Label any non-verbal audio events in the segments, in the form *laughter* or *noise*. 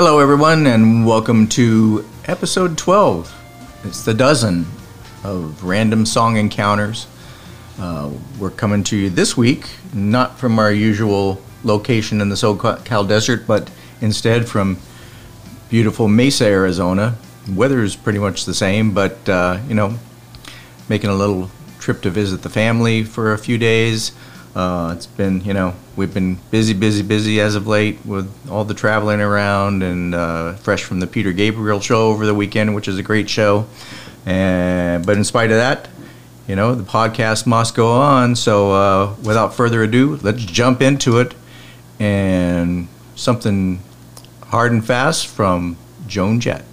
Hello, everyone, and welcome to episode 12. It's the dozen of random song encounters. Uh, we're coming to you this week, not from our usual location in the SoCal desert, but instead from beautiful Mesa, Arizona. Weather is pretty much the same, but uh, you know, making a little trip to visit the family for a few days. Uh, it's been, you know, we've been busy, busy, busy as of late with all the traveling around and uh, fresh from the Peter Gabriel show over the weekend, which is a great show. And but in spite of that, you know, the podcast must go on. So uh, without further ado, let's jump into it. And something hard and fast from Joan Jett.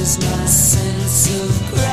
Is my sense of gravity.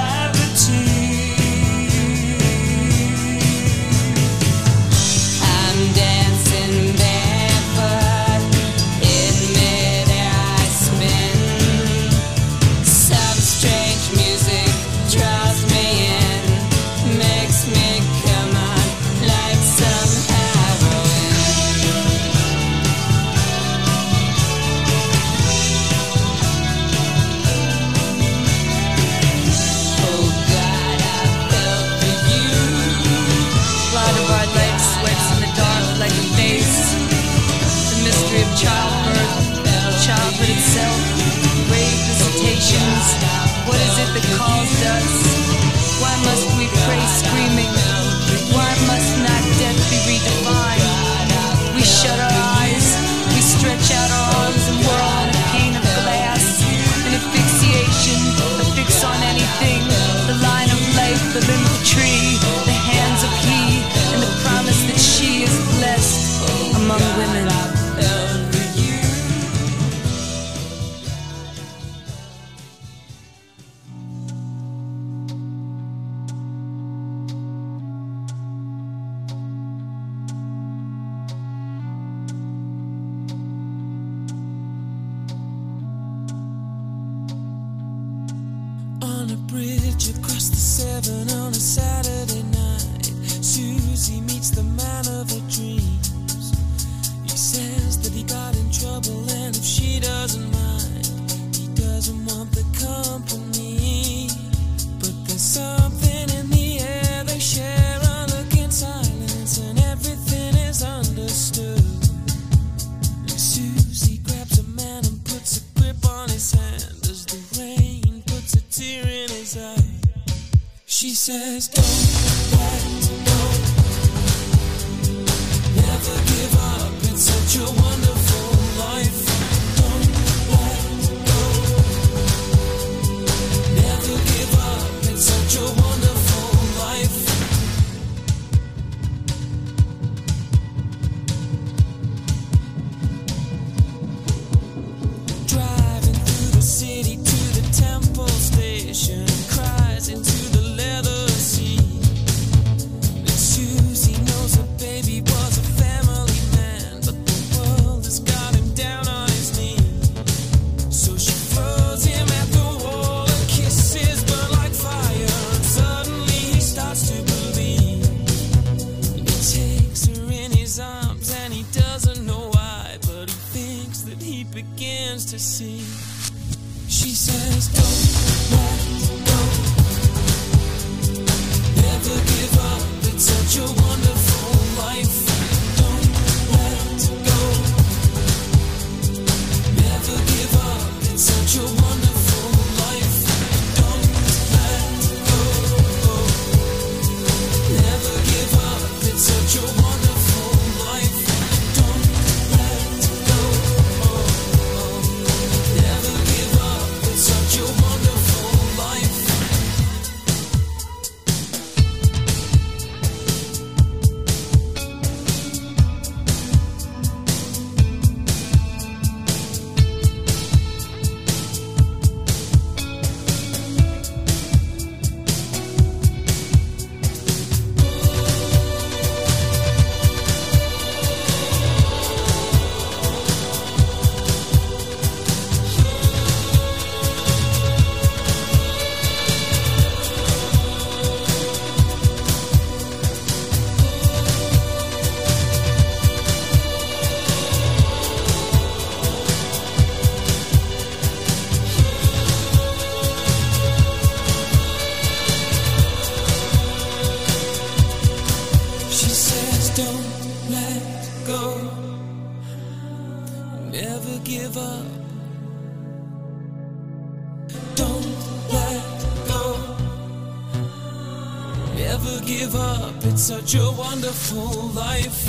never give up. It's such a wonderful life.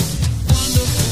Wonderful.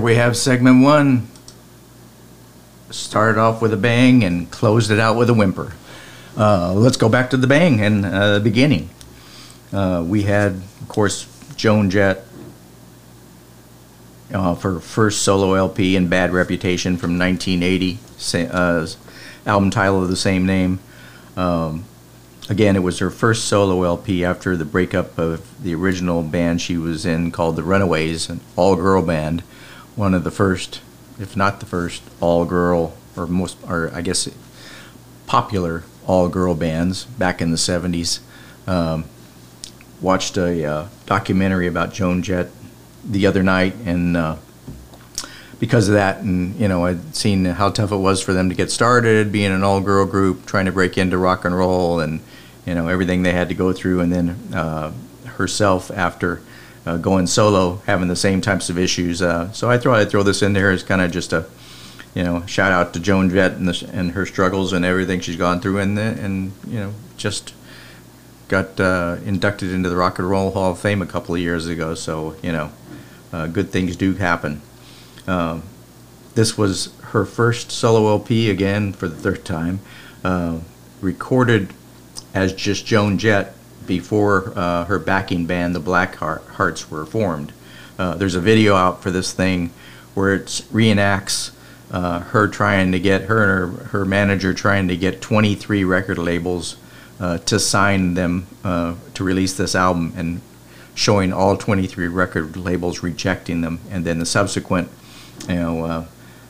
There we have segment one. Started off with a bang and closed it out with a whimper. Uh, let's go back to the bang and uh, the beginning. Uh, we had, of course, Joan Jett uh, for first solo LP and Bad Reputation from 1980, uh, album title of the same name. Um, again, it was her first solo LP after the breakup of the original band she was in called the Runaways, an all girl band. One of the first, if not the first, all girl, or most, or I guess popular all girl bands back in the 70s. Um, watched a uh, documentary about Joan Jett the other night, and uh, because of that, and you know, I'd seen how tough it was for them to get started, being an all-girl group, trying to break into rock and roll, and you know everything they had to go through, and then uh, herself after uh, going solo, having the same types of issues. Uh, so I thought I'd throw this in there as kind of just a you know shout out to Joan Jett and, the, and her struggles and everything she's gone through, and and you know just got uh, inducted into the Rock and Roll Hall of Fame a couple of years ago. So you know, uh, good things do happen. Um, this was her first solo LP again for the third time, uh, recorded as just Joan Jett before uh, her backing band, the Black Heart- Hearts, were formed. Uh, there's a video out for this thing where it reenacts uh, her trying to get her and her, her manager trying to get 23 record labels uh, to sign them uh, to release this album and showing all 23 record labels rejecting them and then the subsequent you know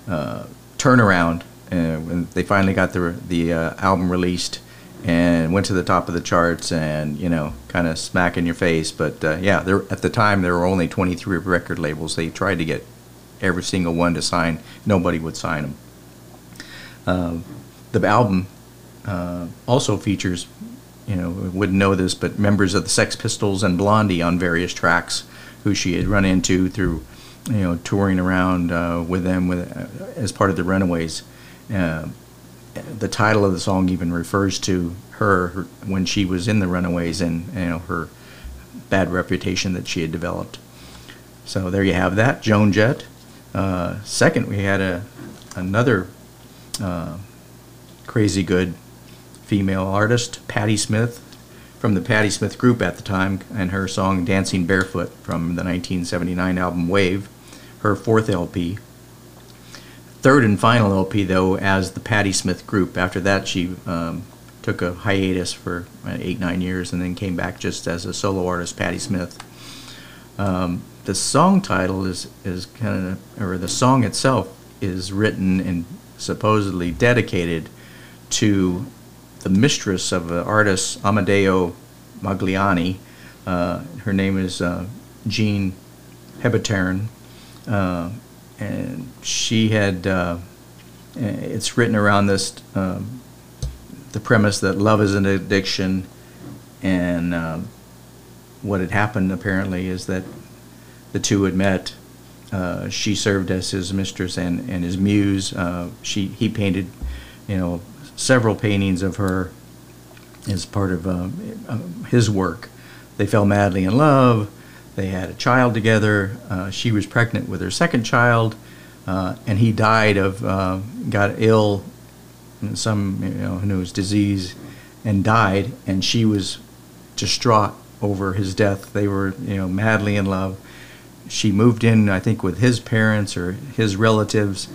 uh, turnaround when they finally got the the album released and went to the top of the charts and you know kind of smack in your face. But uh, yeah, there at the time there were only 23 record labels. They tried to get every single one to sign. Nobody would sign them. Uh, the album uh, also features, you know, wouldn't know this, but members of the Sex Pistols and Blondie on various tracks, who she had run into through, you know, touring around uh, with them with uh, as part of the Runaways. The title of the song even refers to her, her when she was in the Runaways and you know her bad reputation that she had developed. So there you have that, Joan Jett. Uh, second, we had a another uh, crazy good female artist, Patti Smith, from the Patti Smith Group at the time, and her song "Dancing Barefoot" from the 1979 album Wave, her fourth LP. Third and final LP, though, as the Patti Smith Group. After that, she um, took a hiatus for uh, eight, nine years, and then came back just as a solo artist, Patti Smith. Um, the song title is is kind of, or the song itself is written and supposedly dedicated to the mistress of the artist Amedeo Modigliani. Uh, her name is uh, Jeanne Hébuterne, uh, and she had. Uh, it's written around this um, the premise that love is an addiction, and um, what had happened apparently is that the two had met. Uh, she served as his mistress and, and his muse. Uh, she he painted, you know, several paintings of her as part of uh, uh, his work. They fell madly in love. They had a child together. Uh, she was pregnant with her second child, uh, and he died of uh, got ill, some you know who knows disease, and died. And she was distraught over his death. They were you know madly in love. She moved in, I think, with his parents or his relatives,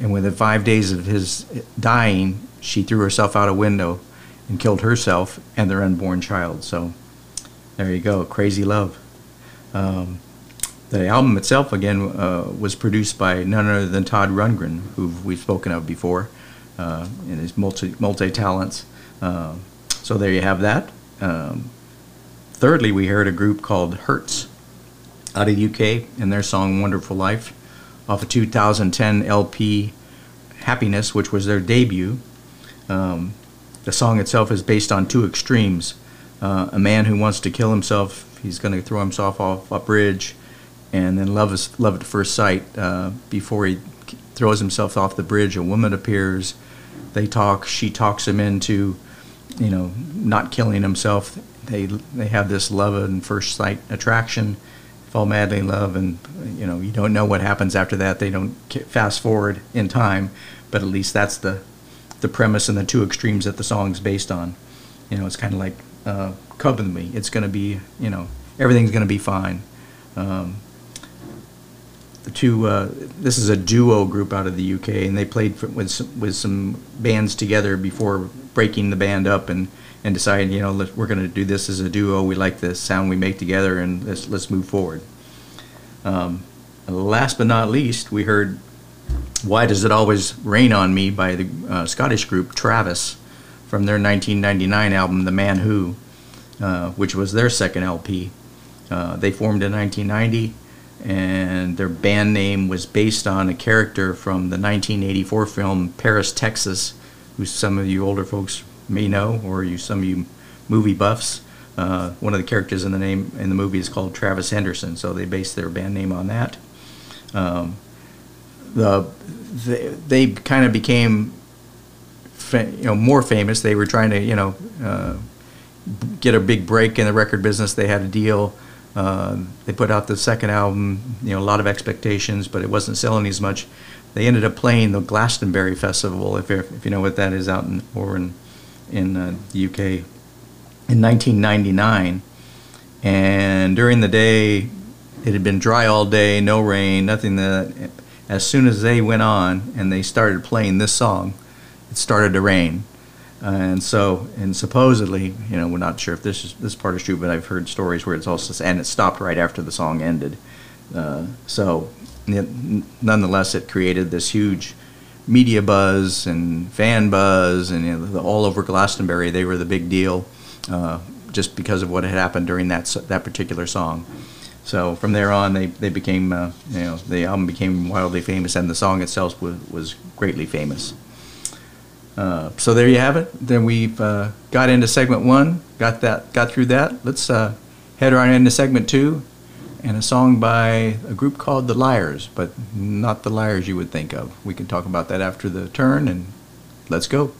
and within five days of his dying, she threw herself out a window and killed herself and their unborn child. So there you go, crazy love. Um, the album itself, again, uh, was produced by none other than Todd Rundgren, who we've spoken of before, uh, and his multi multi talents. Uh, so there you have that. Um, thirdly, we heard a group called Hurts out of the UK and their song "Wonderful Life" off a 2010 LP, "Happiness," which was their debut. Um, the song itself is based on two extremes. Uh, a man who wants to kill himself, he's going to throw himself off a bridge, and then love is love at first sight. Uh, before he throws himself off the bridge, a woman appears. They talk. She talks him into, you know, not killing himself. They they have this love and first sight attraction, fall madly in love, and you know you don't know what happens after that. They don't fast forward in time, but at least that's the the premise and the two extremes that the song's based on. You know, it's kind of like uh, "Come with Me." It's going to be, you know, everything's going to be fine. Um, the two, uh, this is a duo group out of the UK, and they played for, with some, with some bands together before breaking the band up and and deciding, you know, let, we're going to do this as a duo. We like the sound we make together, and let's let's move forward. Um, last but not least, we heard why Does It Always Rain on Me by the uh, Scottish group Travis from their 1999 album The Man Who, uh, which was their second LP. Uh, they formed in 1990, and their band name was based on a character from the 1984 film Paris, Texas, who some of you older folks may know, or you some of you movie buffs. Uh, one of the characters in the name in the movie is called Travis Henderson, so they based their band name on that. Um, the they, they kind of became you know more famous. They were trying to you know uh, get a big break in the record business. They had a deal. Uh, they put out the second album. You know, a lot of expectations, but it wasn't selling as much. They ended up playing the Glastonbury Festival, if, if you know what that is, out in or in in uh, the UK in 1999. And during the day, it had been dry all day, no rain, nothing that as soon as they went on and they started playing this song, it started to rain. And so, and supposedly, you know, we're not sure if this is this part is true, but I've heard stories where it's also and it stopped right after the song ended. Uh, so, n- nonetheless, it created this huge media buzz and fan buzz, and you know, all over Glastonbury, they were the big deal, uh, just because of what had happened during that that particular song. So from there on, they they became uh, you know the album became wildly famous, and the song itself was was greatly famous. Uh, so there you have it. Then we've uh, got into segment one, got that, got through that. Let's uh, head on into segment two, and a song by a group called the Liars, but not the Liars you would think of. We can talk about that after the turn, and let's go.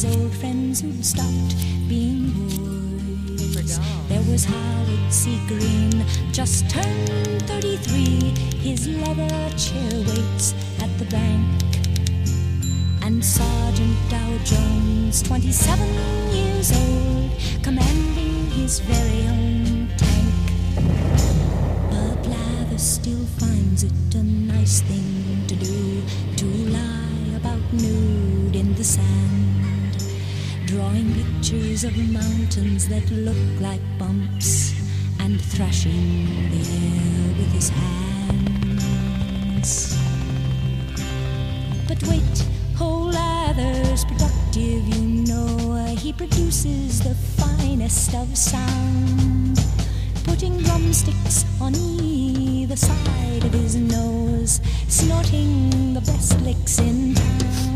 His old friends who'd stopped being boys. There was Howard C. Green, just turned 33. His leather chair waits at the bank and Sergeant Dow Jones, 27 years old, commanding his very own tank. But Lather still finds it a nice thing to do to lie about nude in the sand, drawing pictures of mountains that look like bumps and thrashing the air with his hands. But wait, whole lather's productive, you know. He produces the finest of sound, putting drumsticks on either side of his nose, snorting the best licks in town.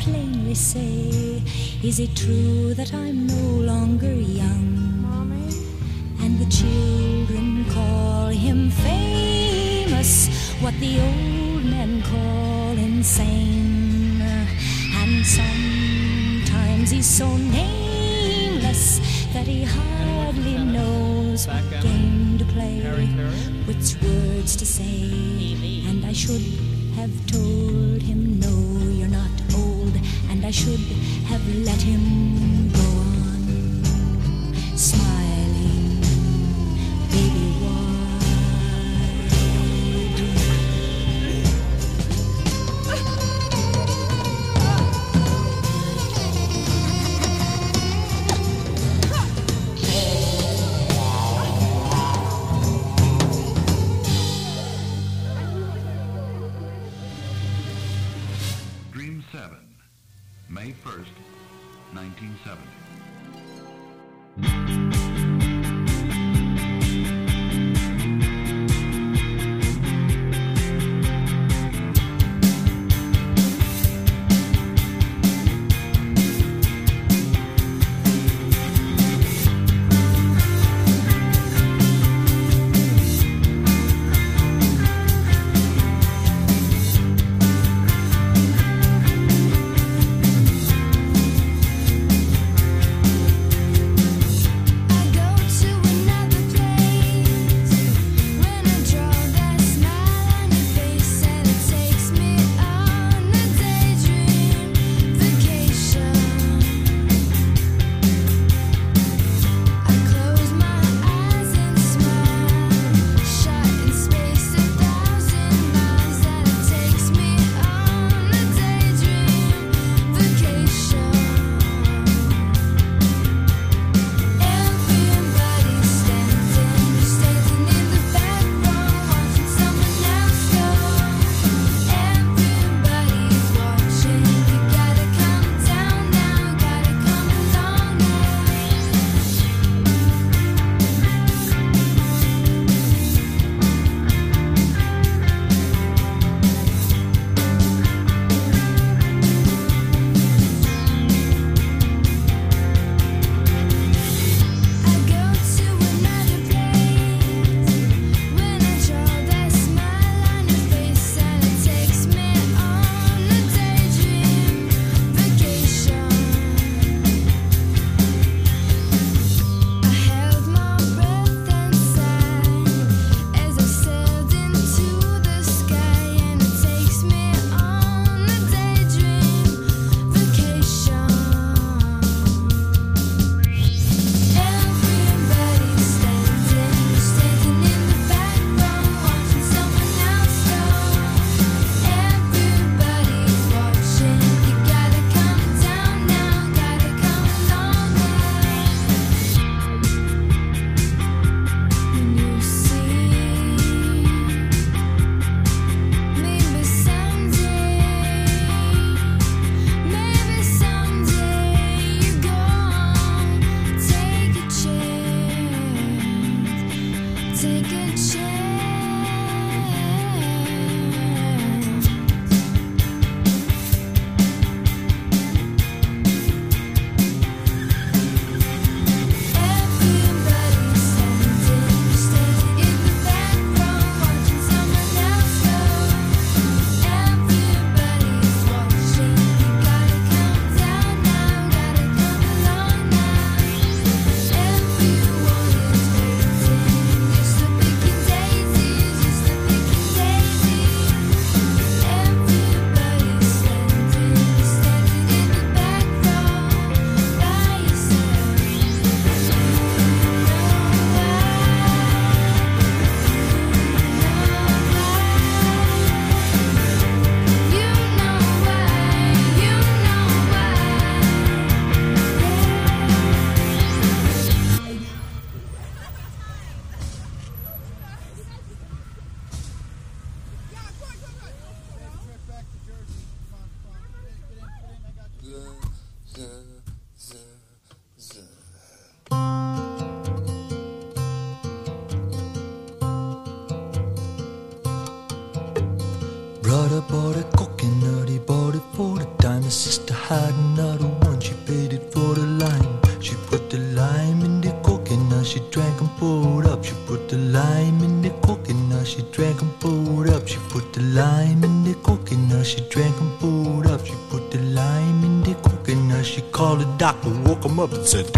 plainly say, Is it true that I'm no longer young? Mommy? And the children call him famous, what the old men call insane. And sometimes he's so nameless that he hardly knows what game to play, which words to say, and I should have told. I should have let him him up and said,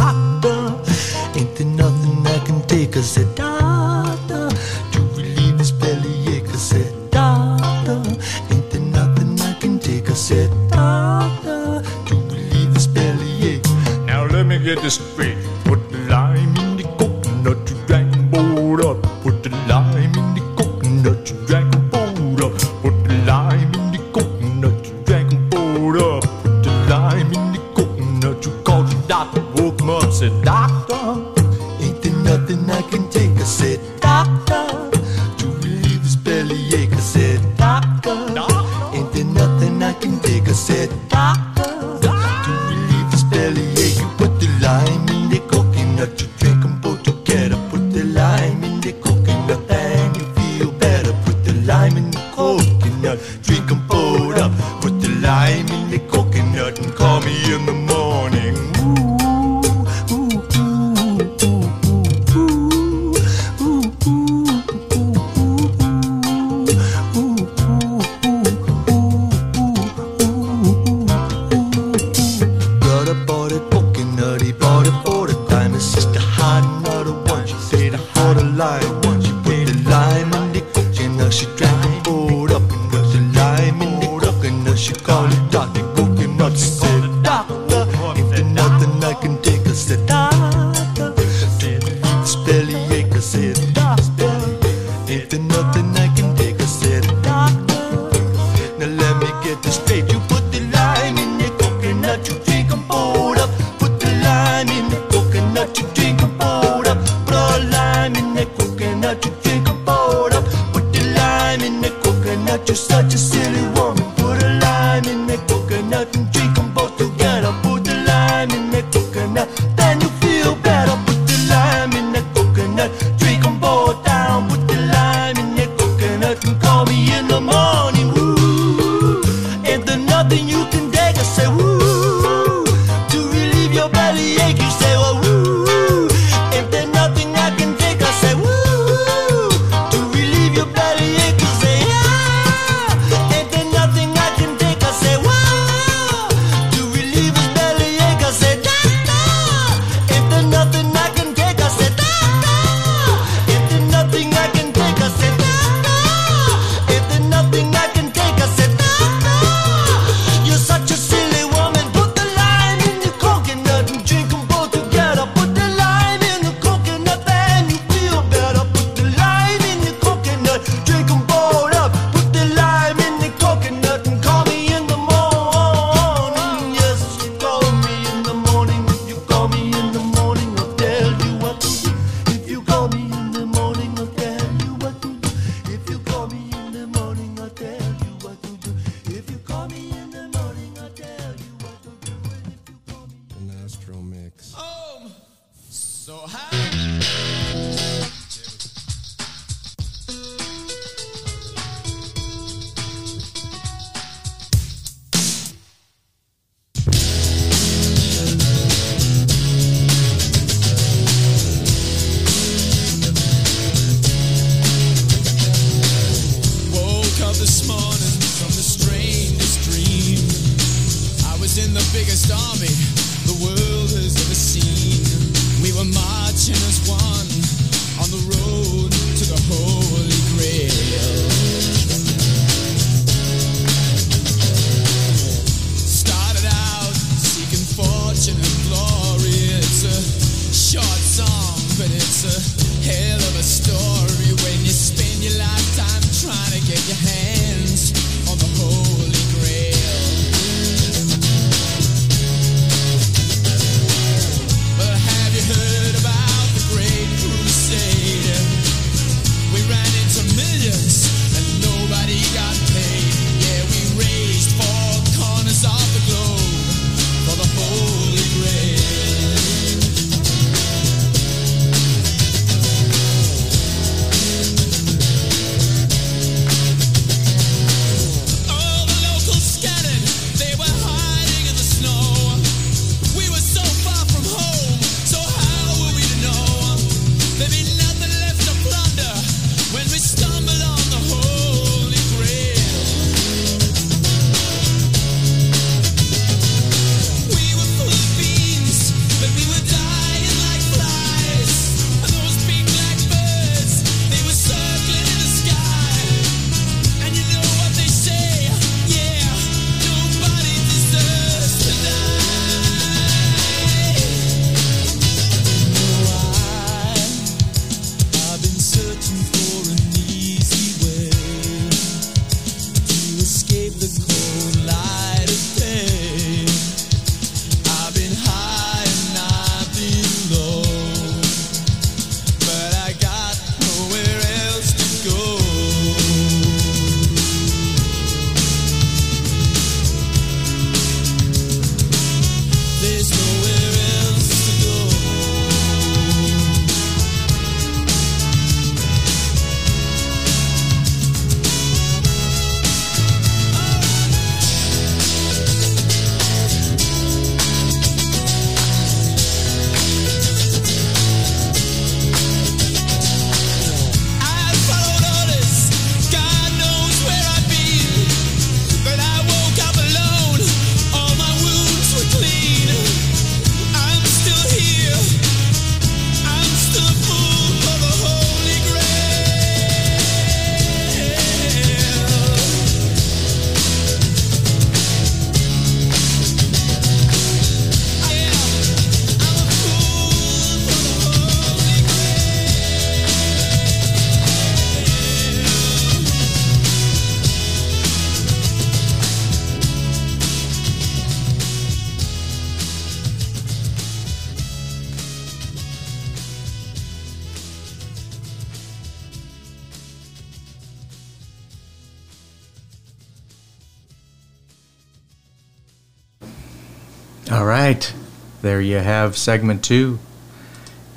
there you have segment two.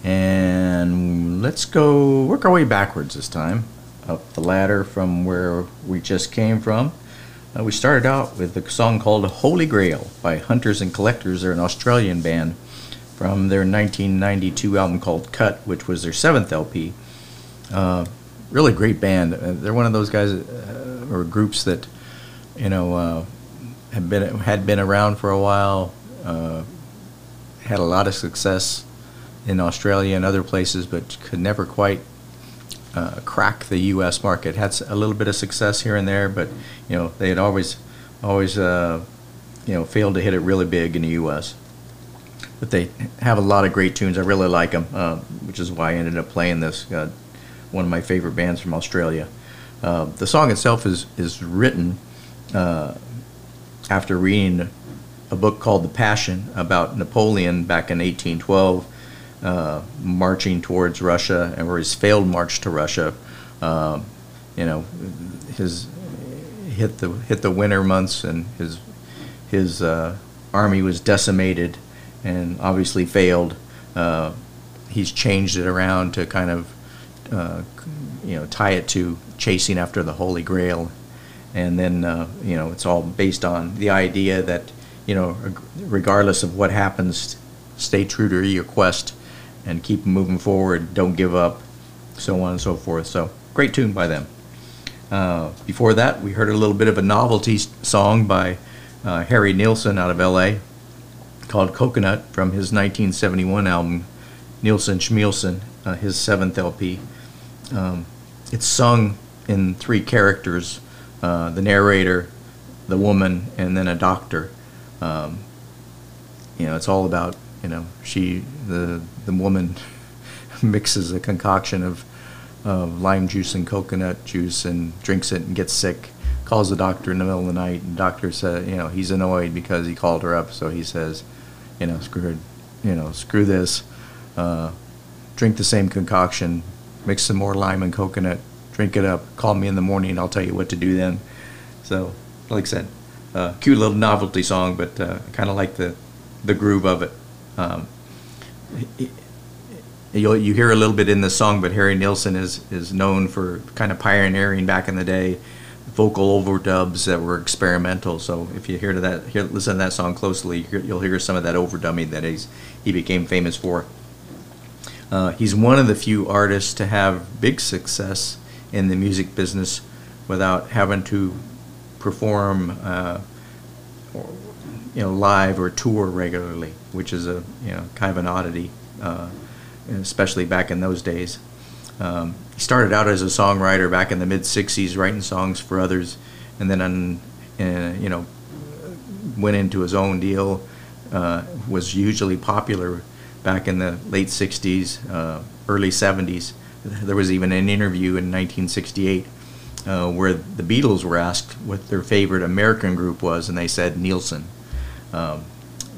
And let's go work our way backwards this time, up the ladder from where we just came from. Uh, we started out with a song called Holy Grail by Hunters and Collectors. They're an Australian band from their 1992 album called Cut, which was their seventh LP. Uh, really great band. Uh, they're one of those guys uh, or groups that, you know, uh, had been had been around for a while, uh, had a lot of success in Australia and other places, but could never quite uh, crack the U.S. market. Had a little bit of success here and there, but you know they had always always uh, you know failed to hit it really big in the U.S. But they have a lot of great tunes. I really like them, uh, which is why I ended up playing this. Uh, one of my favorite bands from Australia. Uh, the song itself is is written uh, after reading a book called The Passion about Napoleon back in 1812, uh, marching towards Russia, and where his failed march to Russia. Uh, you know, his hit the hit the winter months, and his his uh, army was decimated, and obviously failed. Uh, he's changed it around to kind of uh, you know tie it to chasing after the Holy Grail, and then uh, you know it's all based on the idea that you know regardless of what happens, stay true to your quest and keep moving forward. Don't give up, so on and so forth. So great tune by them. Uh, before that, we heard a little bit of a novelty song by uh, Harry Nilsson out of L.A. called "Coconut" from his 1971 album Nilsson Schmilsson, uh, his seventh LP. Um, it's sung in three characters: uh, the narrator, the woman, and then a doctor. Um, you know, it's all about you know she the the woman *laughs* mixes a concoction of of lime juice and coconut juice and drinks it and gets sick. Calls the doctor in the middle of the night, and doctor said, you know, he's annoyed because he called her up, so he says, you know, screw it, you know, screw this. Uh, drink the same concoction, mix some more lime and coconut, drink it up. Call me in the morning, I'll tell you what to do then. So, like I said, uh, cute little novelty song, but uh, kind of like the the groove of it. Um, you you hear a little bit in the song, but Harry Nilsson is is known for kind of pioneering back in the day vocal overdubs that were experimental. So if you hear to that, hear, listen to that song closely, you'll hear some of that overdubbing that he's he became famous for. Uh, he's one of the few artists to have big success in the music business without having to perform, uh, or, you know, live or tour regularly, which is a you know kind of an oddity, uh, especially back in those days. Um, he started out as a songwriter back in the mid '60s, writing songs for others, and then on, uh, you know, went into his own deal. Uh, was hugely popular back in the late '60s, uh, early '70s. There was even an interview in 1968 uh, where the Beatles were asked what their favorite American group was, and they said Nilsson. Um,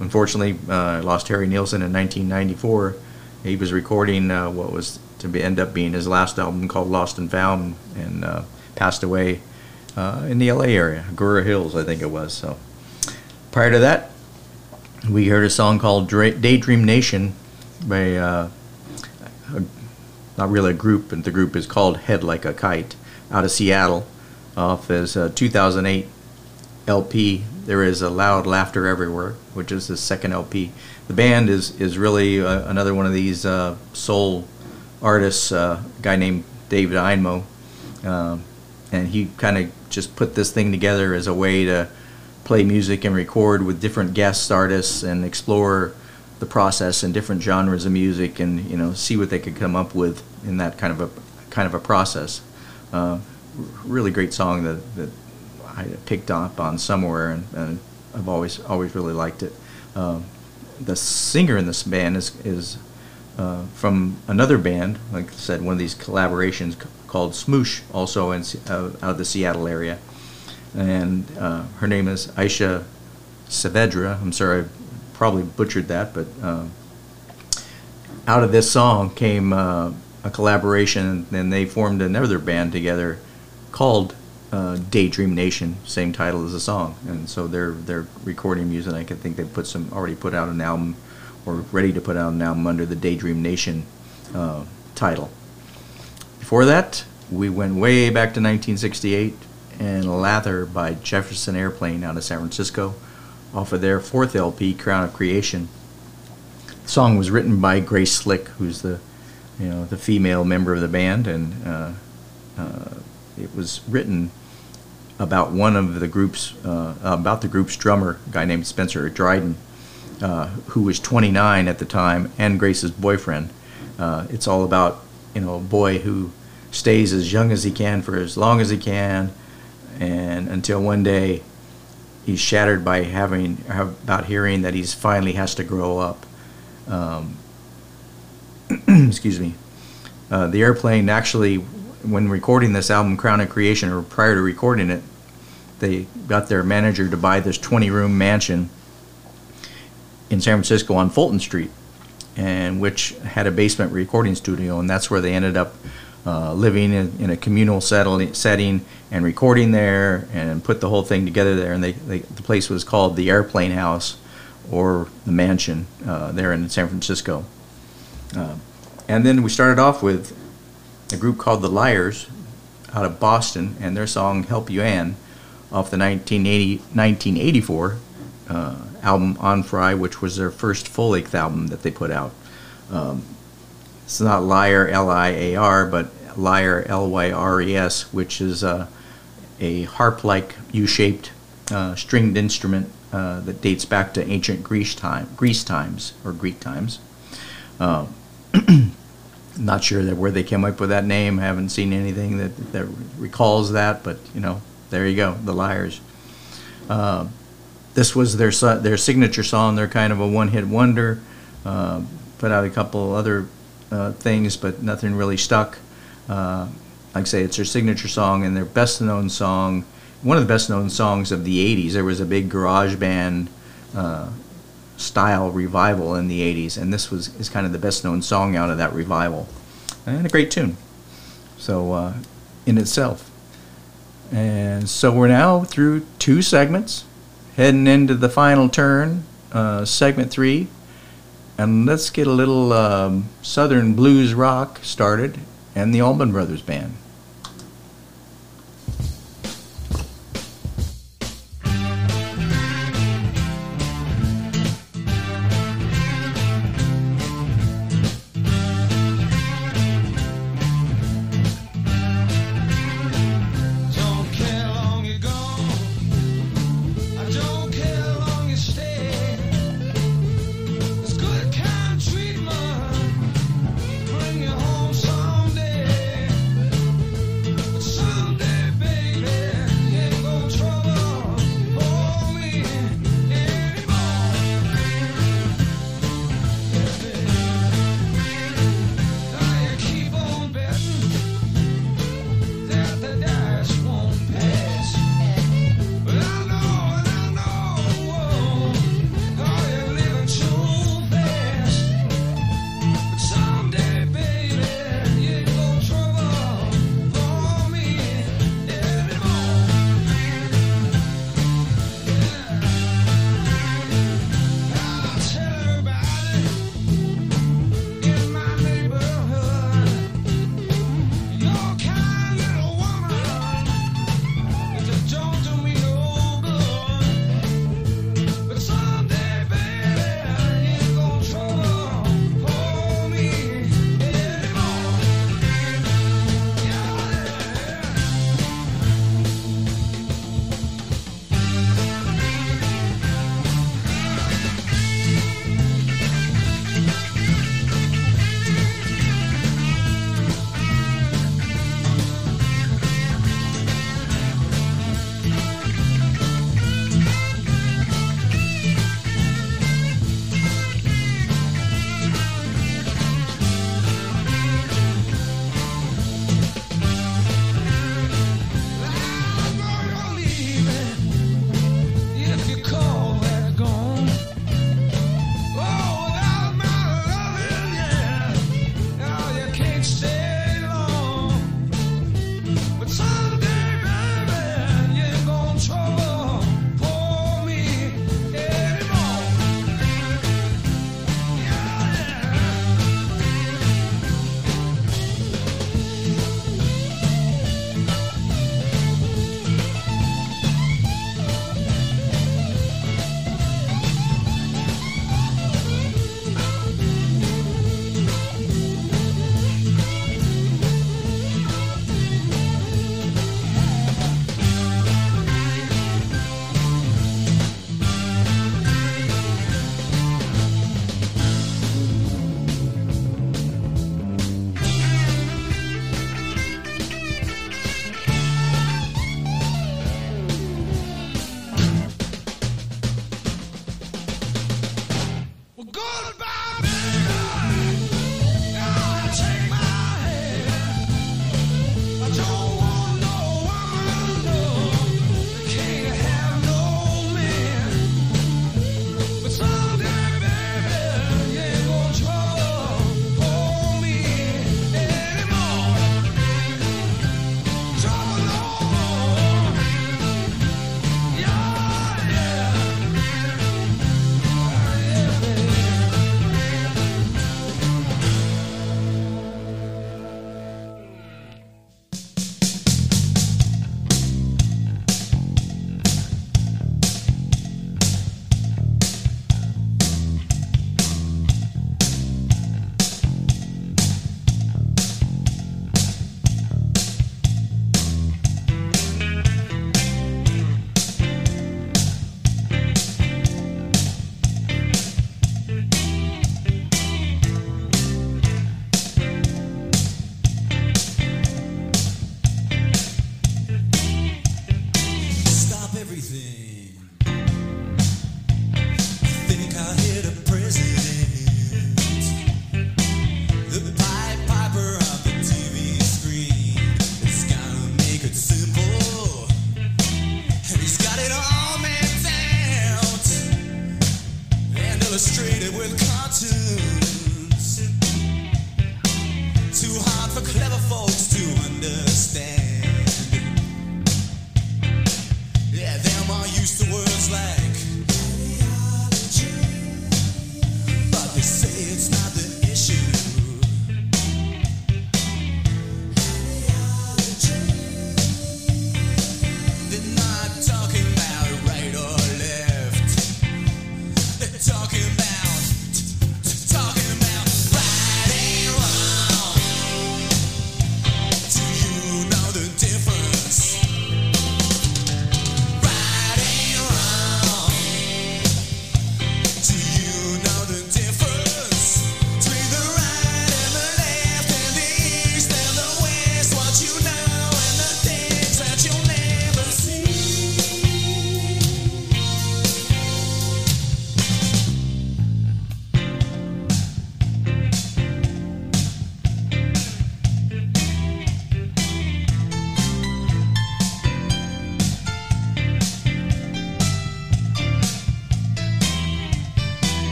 unfortunately, uh, lost Harry Nilsson in 1994. He was recording uh, what was to be, end up being his last album called Lost and Found, and uh, passed away uh, in the LA area, Agoura Hills, I think it was. So, prior to that, we heard a song called Daydream Nation by uh, a, not really a group, but the group is called Head Like a Kite out of Seattle off his uh, 2008 LP. There is a loud laughter everywhere, which is his second LP. The band is is really uh, another one of these uh, soul artists. Uh, a guy named David Einmo, um, and he kind of just put this thing together as a way to play music and record with different guest artists and explore the process and different genres of music and you know see what they could come up with in that kind of a kind of a process. Uh, really great song that, that I picked up on somewhere and, and I've always always really liked it. Um, the singer in this band is is uh, from another band, like I said, one of these collaborations c- called Smoosh, also in, uh, out of the Seattle area, and uh, her name is Asya Saavedra. I'm sorry, I probably butchered that, but um, out of this song came uh, a collaboration, and they formed another band together called uh, Daydream Nation, same title as the song, and so they're they're recording music. I can think they put some already put out an album or ready to put out an album under the Daydream Nation uh, title. Before that, we went way back to 1968 and Lather by Jefferson Airplane out of San Francisco off of their fourth LP, Crown of Creation. The song was written by Grace Slick, who's the you know the female member of the band, and uh, uh, it was written about one of the group's uh, about the group's drummer, a guy named Spencer Dryden, uh, who was 29 at the time and Grace's boyfriend. Uh, it's all about you know a boy who stays as young as he can for as long as he can, and until one day he's shattered by having about hearing that he's finally has to grow up. Um, *clears throat* excuse me. Uh, the airplane actually, when recording this album, Crown of Creation, or prior to recording it, they got their manager to buy this 20 room mansion in San Francisco on Fulton Street, and which had a basement recording studio, and that's where they ended up uh, living in, in a communal setting and recording there, and put the whole thing together there. And they, they the place was called the Airplane House, or the Mansion, uh, there in San Francisco. Uh, and then we started off with a group called the Lyres out of Boston and their song Help You Ann off the 1980, 1984 uh, album On Fyre, which was their first full length album that they put out. Um, it's not Liar, L I A R, but Liar, L Y R E S, which is uh, a harp like U shaped uh, stringed instrument uh, that dates back to ancient Greece, time, Greece times or Greek times. Uh, *clears throat* not sure that where they came up with that name. I haven't seen anything that, that recalls that, but you know, there you go, the Lyres. Uh, this was their their signature song. They're kind of a one hit wonder. Uh, put out a couple other uh, things, but nothing really stuck. Uh, like I say, it's their signature song and their best known song. One of the best known songs of the 80s. There was a big garage band uh, style revival in the 80s, and this was is kind of the best known song out of that revival. And a great tune. So, uh, in itself. And so we're now through two segments, heading into the final turn, uh, segment three. And let's get a little um, Southern blues rock started, and the Allman Brothers Band.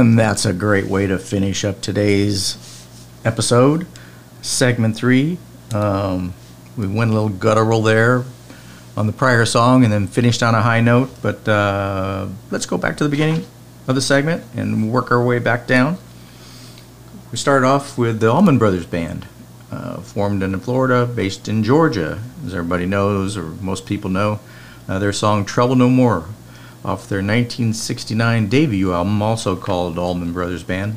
And that's a great way to finish up today's episode, segment three. Um, we went a little guttural there on the prior song and then finished on a high note. But uh, let's go back to the beginning of the segment and work our way back down. We started off with the Allman Brothers Band, uh, formed in Florida, based in Georgia, as everybody knows, or most people know. Uh, their song Trouble No More, off their 1969 debut album, also called Allman Brothers Band.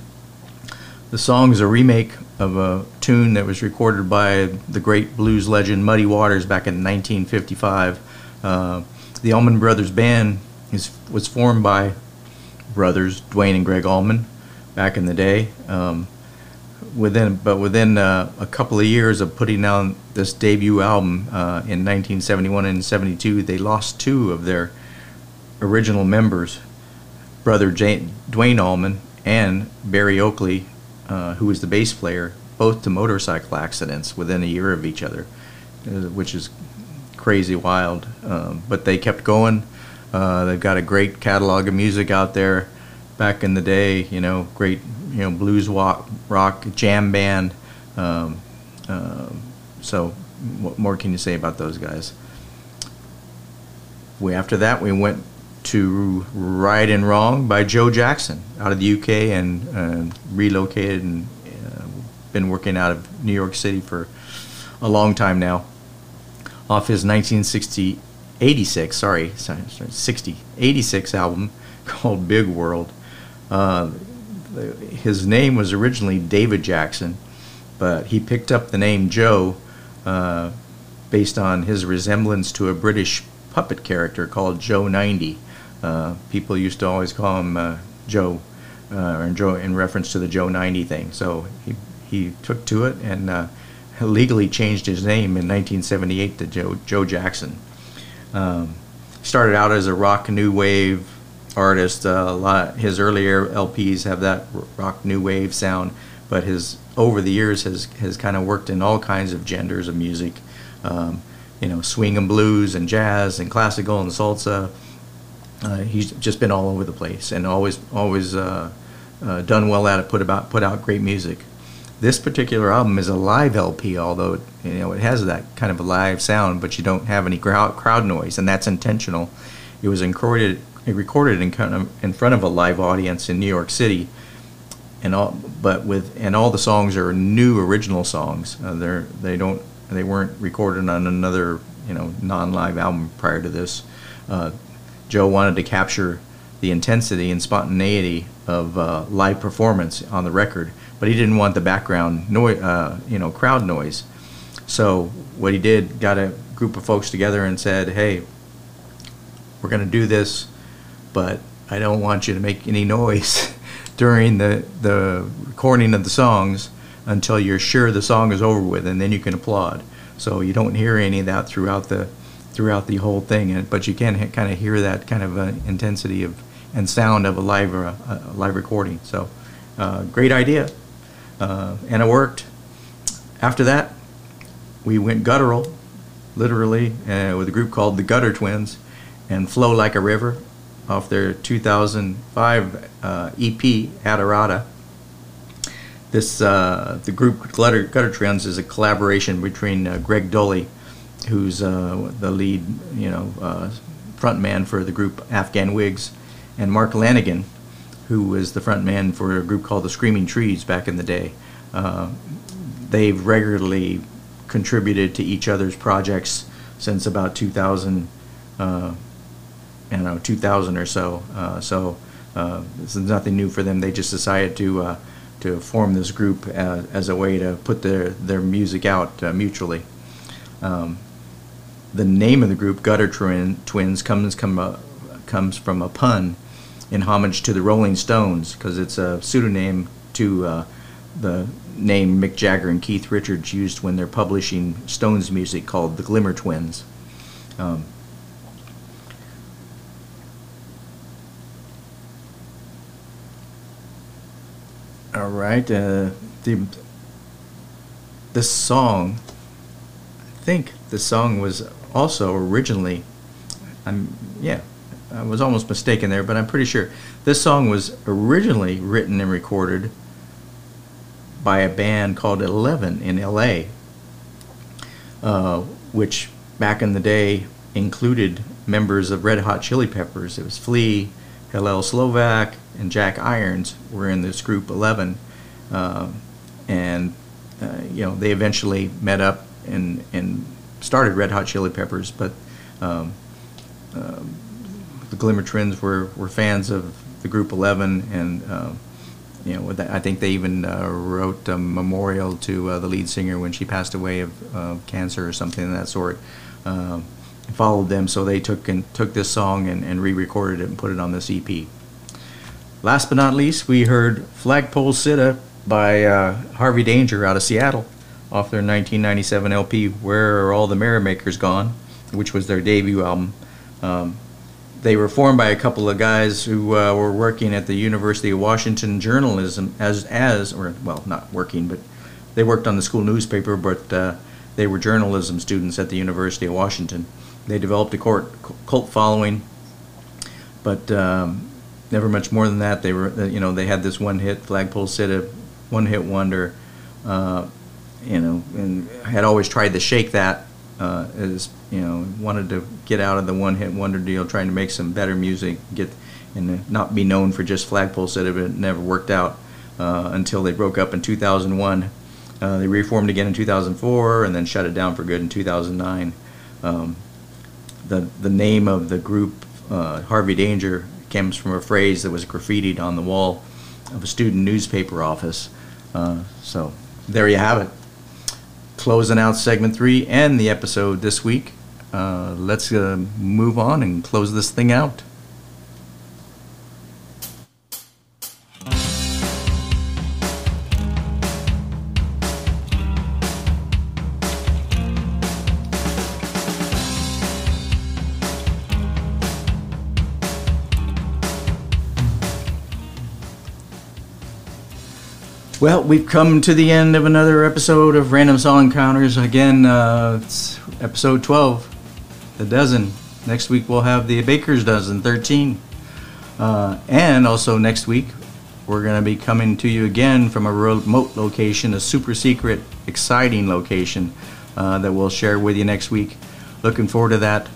The song is a remake of a tune that was recorded by the great blues legend Muddy Waters back in 1955. Uh, the Allman Brothers Band is, was formed by brothers Duane and Gregg Allman back in the day. Um, within, but within uh, a couple of years of putting out this debut album uh, in 1971 and 72, they lost two of their original members, brother Jane, Duane Allman and Berry Oakley, uh, who was the bass player, both to motorcycle accidents within a year of each other, uh, which is crazy wild. Um, but they kept going. Uh, they've got a great catalog of music out there. Back in the day, you know, great, you know, blues rock, rock jam band. Um, um so, what more can you say about those guys? We after that we went to Right and Wrong by Joe Jackson out of the UK and uh, relocated and uh, been working out of New York City for a long time now. Off his 1960, 86, sorry, sorry, sorry 60, 86 album *laughs* called Big World. Uh, his name was originally David Jackson, but he picked up the name Joe uh, based on his resemblance to a British puppet character called Joe 90. Uh, people used to always call him uh, Joe, uh, or Joe in reference to the Joe 90 thing. So he, he took to it and uh, *laughs* legally changed his name in 1978 to Joe, Joe Jackson. Um, started out as a rock new wave artist. A lot of his earlier LPs have that rock new wave sound, but his over the years has has kind of worked in all kinds of genders of music. Um, you know, swing and blues and jazz and classical and salsa. Uh, he's just been all over the place and always always uh, uh, done well at it. Put about put out great music. This particular album is a live LP, although you know it has that kind of a live sound, but you don't have any crowd noise, and that's intentional. It was recorded recorded in kind of in front of a live audience in New York City, and all but with and all the songs are new original songs. Uh, they're they don't they weren't recorded on another you know non-live album prior to this. Uh, Joe wanted to capture the intensity and spontaneity of uh, live performance on the record, but he didn't want the background noise, uh, you know, crowd noise. So what he did, got a group of folks together and said, "Hey, we're going to do this, but I don't want you to make any noise *laughs* during the the recording of the songs until you're sure the song is over with, and then you can applaud." So you don't hear any of that throughout the throughout the whole thing, and- but you can kind of hear that kind of uh, intensity of and sound of a live uh, a live recording. So, uh, great idea, and it worked. After that, we went guttural, literally, with a group called the Gutter Twins, and "Flow Like a River," off their 2005 uh, EP Adorata. This uh, the group Gutter, Gutter Twins is a collaboration between uh, Greg Dulli who's uh, the lead, you know, uh, front man for the group Afghan Whigs, and Mark Lanegan, who was the front man for a group called the Screaming Trees back in the day. Uh, they've regularly contributed to each other's projects since about 2000, uh, I don't know, 2000 or so. Uh, so uh, this is nothing new for them. They just decided to to form this group as, as a way to put their their music out uh, mutually. Um, the name of the group, Gutter Twin, Twins, comes come, uh, comes from a pun in homage to the Rolling Stones because it's a pseudonym to uh, the name Mick Jagger and Keith Richards used when they're publishing Stones music called the Glimmer Twins. Um, all right, uh, the this song I think the song was also originally, I'm yeah, I was almost mistaken there, but I'm pretty sure this song was originally written and recorded by a band called Eleven in L.A., uh, which back in the day included members of Red Hot Chili Peppers. It was Flea, Hillel Slovak, and Jack Irons were in this group Eleven, uh, and uh, you know they eventually met up and and started Red Hot Chili Peppers, but um, um, the Glimmer Twins were, were fans of the group Eleven, and um, you know I think they even uh, wrote a memorial to uh, the lead singer when she passed away of uh, cancer or something of that sort. Um, followed them, so they took and took this song and, and re-recorded it and put it on this EP. Last but not least, we heard Flagpole Sitta by uh, Harvey Danger out of Seattle off their 1997 LP, Where Are All the Merrymakers Gone, which was their debut album. Um, they were formed by a couple of guys who uh, were working at the University of Washington journalism as, as or well, not working, but they worked on the school newspaper, but uh, they were journalism students at the University of Washington. They developed a court, cult following, but um, never much more than that. They were, you know, they had this one hit, Flagpole Sitta, one hit wonder, uh, you know, and had always tried to shake that uh, as, you know, wanted to get out of the one hit wonder deal, trying to make some better music, get and not be known for just Flagpole Sitta, but it never worked out uh, until they broke up in 2001. Uh, they reformed again in 2004 and then shut it down for good in 2009. Um, the the name of the group uh, Harvey Danger comes from a phrase that was graffitied on the wall of a student newspaper office. Uh, so there you have it. Closing out segment three and the episode this week. Uh, let's uh, move on and close this thing out. Well, we've come to the end of another episode of Random Song Encounters. Again, uh, it's episode 12, the dozen. Next week we'll have the Baker's Dozen, 13. Uh, and also next week, we're going to be coming to you again from a remote location, a super secret, exciting location uh, that we'll share with you next week. Looking forward to that.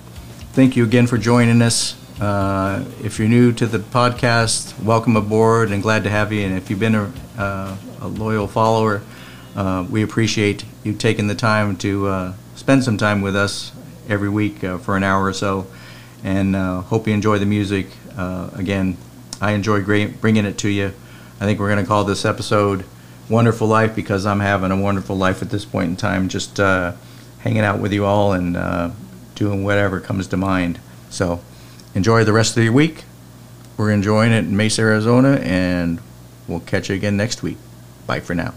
Thank you again for joining us. Uh, if you're new to the podcast, welcome aboard and glad to have you. And if you've been a, uh, a loyal follower, uh, we appreciate you taking the time to uh, spend some time with us every week uh, for an hour or so. And uh, hope you enjoy the music. Again, I enjoy bringing it to you. I think we're going to call this episode Wonderful Life because I'm having a wonderful life at this point in time, just hanging out with you all and doing whatever comes to mind. So enjoy the rest of your week. We're enjoying it in Mesa, Arizona, and we'll catch you again next week. Bye for now.